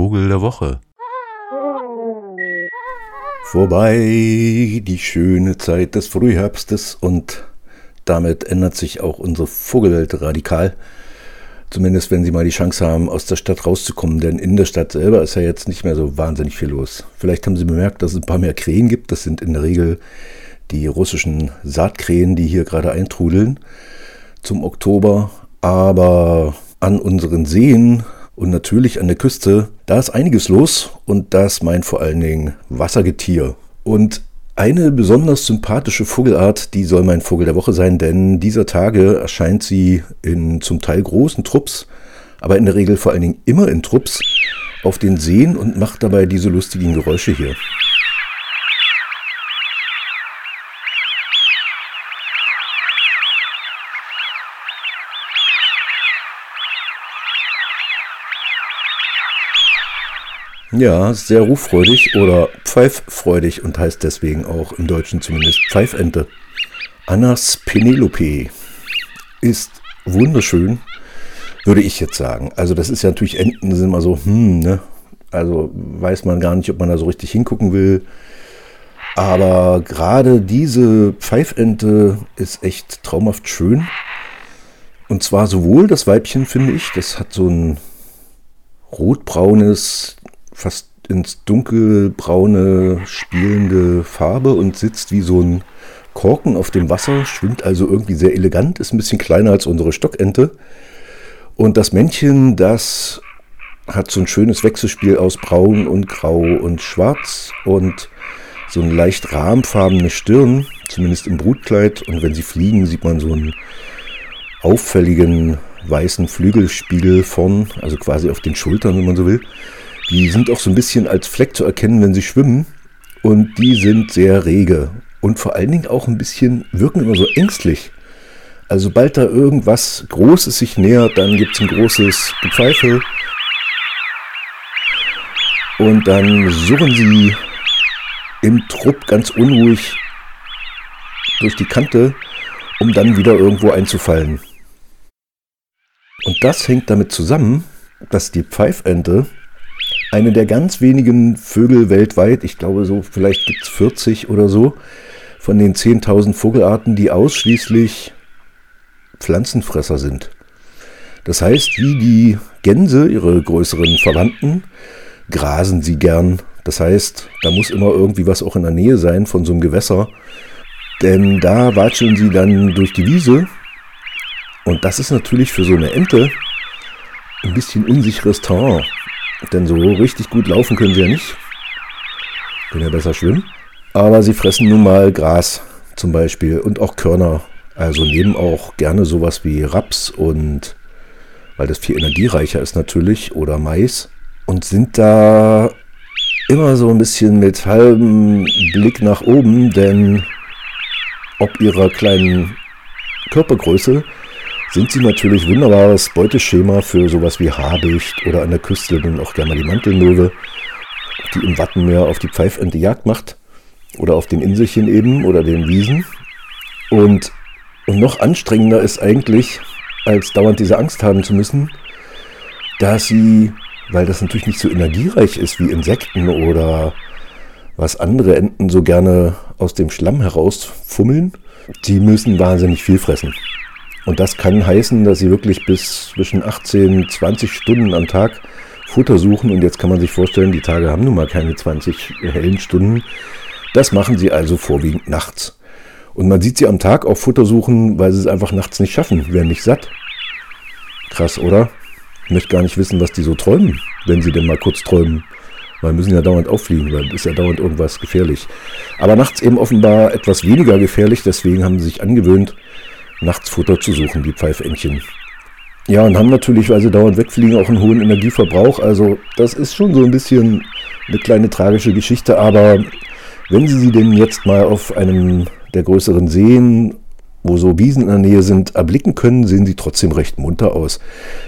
Vogel der Woche. Vorbei die schöne Zeit des Frühherbstes und damit ändert sich auch unsere Vogelwelt radikal. Zumindest wenn Sie mal die Chance haben, aus der Stadt rauszukommen. Denn in der Stadt selber ist ja jetzt nicht mehr so wahnsinnig viel los. Vielleicht haben Sie bemerkt, dass es ein paar mehr Krähen gibt. Das sind in der Regel die russischen Saatkrähen, die hier gerade eintrudeln zum Oktober. Aber an unseren Seen und natürlich an der Küste, da ist einiges los und das meint vor allen Dingen Wassergetier. Und eine besonders sympathische Vogelart, die soll mein Vogel der Woche sein, denn dieser Tage erscheint sie in zum Teil großen Trupps, aber in der Regel vor allen Dingen immer in Trupps auf den Seen und macht dabei diese lustigen Geräusche hier. Ja, sehr ruffreudig oder pfeiffreudig und heißt deswegen auch im Deutschen zumindest Pfeifente. Anas Penelope ist wunderschön, würde ich jetzt sagen. Also das ist ja natürlich, Enten sind immer so, hm, ne? Also weiß man gar nicht, ob man da so richtig hingucken will. Aber gerade diese Pfeifente ist echt traumhaft schön. Und zwar sowohl das Weibchen, finde ich, das hat so ein rotbraunes, fast ins dunkelbraune spielende Farbe und sitzt wie so ein Korken auf dem Wasser, schwimmt also irgendwie sehr elegant, ist ein bisschen kleiner als unsere Stockente. Und das Männchen, das hat so ein schönes Wechselspiel aus Braun und Grau und Schwarz und so eine leicht rahmfarbene Stirn, zumindest im Brutkleid. Und wenn sie fliegen, sieht man so einen auffälligen weißen Flügelspiegel vorn, also quasi auf den Schultern, wenn man so will. Die sind auch so ein bisschen als Fleck zu erkennen, wenn sie schwimmen. Und die sind sehr rege. Und vor allen Dingen auch ein bisschen, wirken immer so ängstlich. Also sobald da irgendwas Großes sich nähert, dann gibt es ein großes Gepfeife. Und dann surren sie im Trupp ganz unruhig durch die Kante, um dann wieder irgendwo einzufallen. Und das hängt damit zusammen, dass die Pfeifente eine der ganz wenigen Vögel weltweit, ich glaube so, vielleicht gibt es 40 oder so, von den 10.000 Vogelarten, die ausschließlich Pflanzenfresser sind. Das heißt, wie die Gänse, ihre größeren Verwandten, grasen sie gern. Das heißt, da muss immer irgendwie was auch in der Nähe sein von so einem Gewässer. Denn da watscheln sie dann durch die Wiese. Und das ist natürlich für so eine Ente ein bisschen unsicheres Terrain. Denn so richtig gut laufen können sie ja nicht. Können ja besser schwimmen. Aber sie fressen nun mal Gras zum Beispiel und auch Körner. Also nehmen auch gerne sowas wie Raps und, weil das viel energiereicher ist natürlich, oder Mais. Und sind da immer so ein bisschen mit halbem Blick nach oben, denn ob ihrer kleinen Körpergröße sind sie natürlich wunderbares Beuteschema für sowas wie Habicht oder an der Küste dann auch gerne mal die Mantelmöwe, die im Wattenmeer auf die Pfeifente Jagd macht oder auf den Inselchen eben oder den Wiesen. Und, und noch anstrengender ist eigentlich, als dauernd diese Angst haben zu müssen, dass sie, weil das natürlich nicht so energiereich ist wie Insekten oder was andere Enten so gerne aus dem Schlamm herausfummeln, die müssen wahnsinnig viel fressen. Und das kann heißen, dass sie wirklich bis zwischen 18, 20 Stunden am Tag Futter suchen. Und jetzt kann man sich vorstellen, die Tage haben nun mal keine 20 hellen Stunden. Das machen sie also vorwiegend nachts. Und man sieht sie am Tag auch Futter suchen, weil sie es einfach nachts nicht schaffen, werden nicht satt. Krass, oder? Ich möchte gar nicht wissen, was die so träumen, wenn sie denn mal kurz träumen. Weil müssen ja dauernd auffliegen, weil ist ja dauernd irgendwas gefährlich. Aber nachts eben offenbar etwas weniger gefährlich, deswegen haben sie sich angewöhnt, nachts Futter zu suchen, die Pfeifentchen. Ja, und haben natürlich, weil sie dauernd wegfliegen, auch einen hohen Energieverbrauch. Also das ist schon so ein bisschen eine kleine tragische Geschichte. Aber wenn Sie sie denn jetzt mal auf einem der größeren Seen, wo so Wiesen in der Nähe sind, erblicken können, sehen sie trotzdem recht munter aus.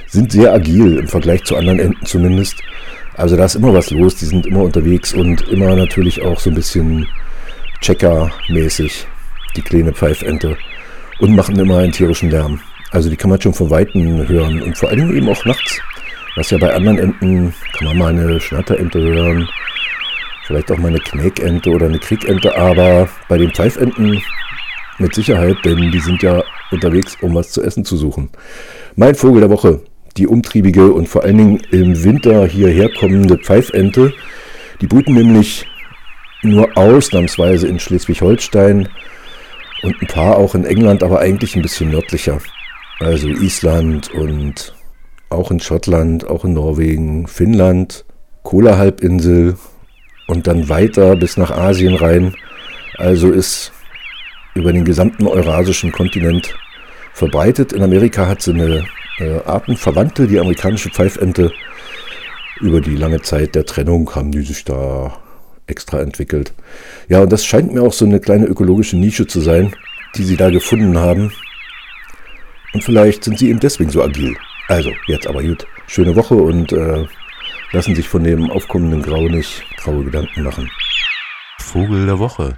Sind sehr agil im Vergleich zu anderen Enten zumindest. Also da ist immer was los, die sind immer unterwegs und immer natürlich auch so ein bisschen Checker-mäßig, die kleine Pfeifente und machen immer einen tierischen Lärm. Also die kann man schon von Weitem hören und vor allem eben auch nachts. Was ja bei anderen Enten, kann man mal eine Schnatterente hören, vielleicht auch mal eine Knäkente oder eine Kriegente, aber bei den Pfeifenten mit Sicherheit, denn die sind ja unterwegs, um was zu essen zu suchen. Mein Vogel der Woche, die umtriebige und vor allen Dingen im Winter hierher kommende Pfeifente. Die brüten nämlich nur ausnahmsweise in Schleswig-Holstein und ein paar auch in England, aber eigentlich ein bisschen nördlicher. Also Island und auch in Schottland, auch in Norwegen, Finnland, Kola-Halbinsel und dann weiter bis nach Asien rein. Also ist über den gesamten eurasischen Kontinent verbreitet. In Amerika hat sie eine äh, Artenverwandte, die amerikanische Pfeifente. Über die lange Zeit der Trennung haben die sich da extra entwickelt. Ja, und das scheint mir auch so eine kleine ökologische Nische zu sein, die sie da gefunden haben. Und vielleicht sind sie eben deswegen so agil. Also, jetzt aber gut. Schöne Woche und äh, lassen sich von dem aufkommenden Grau nicht graue Gedanken machen. Vogel der Woche.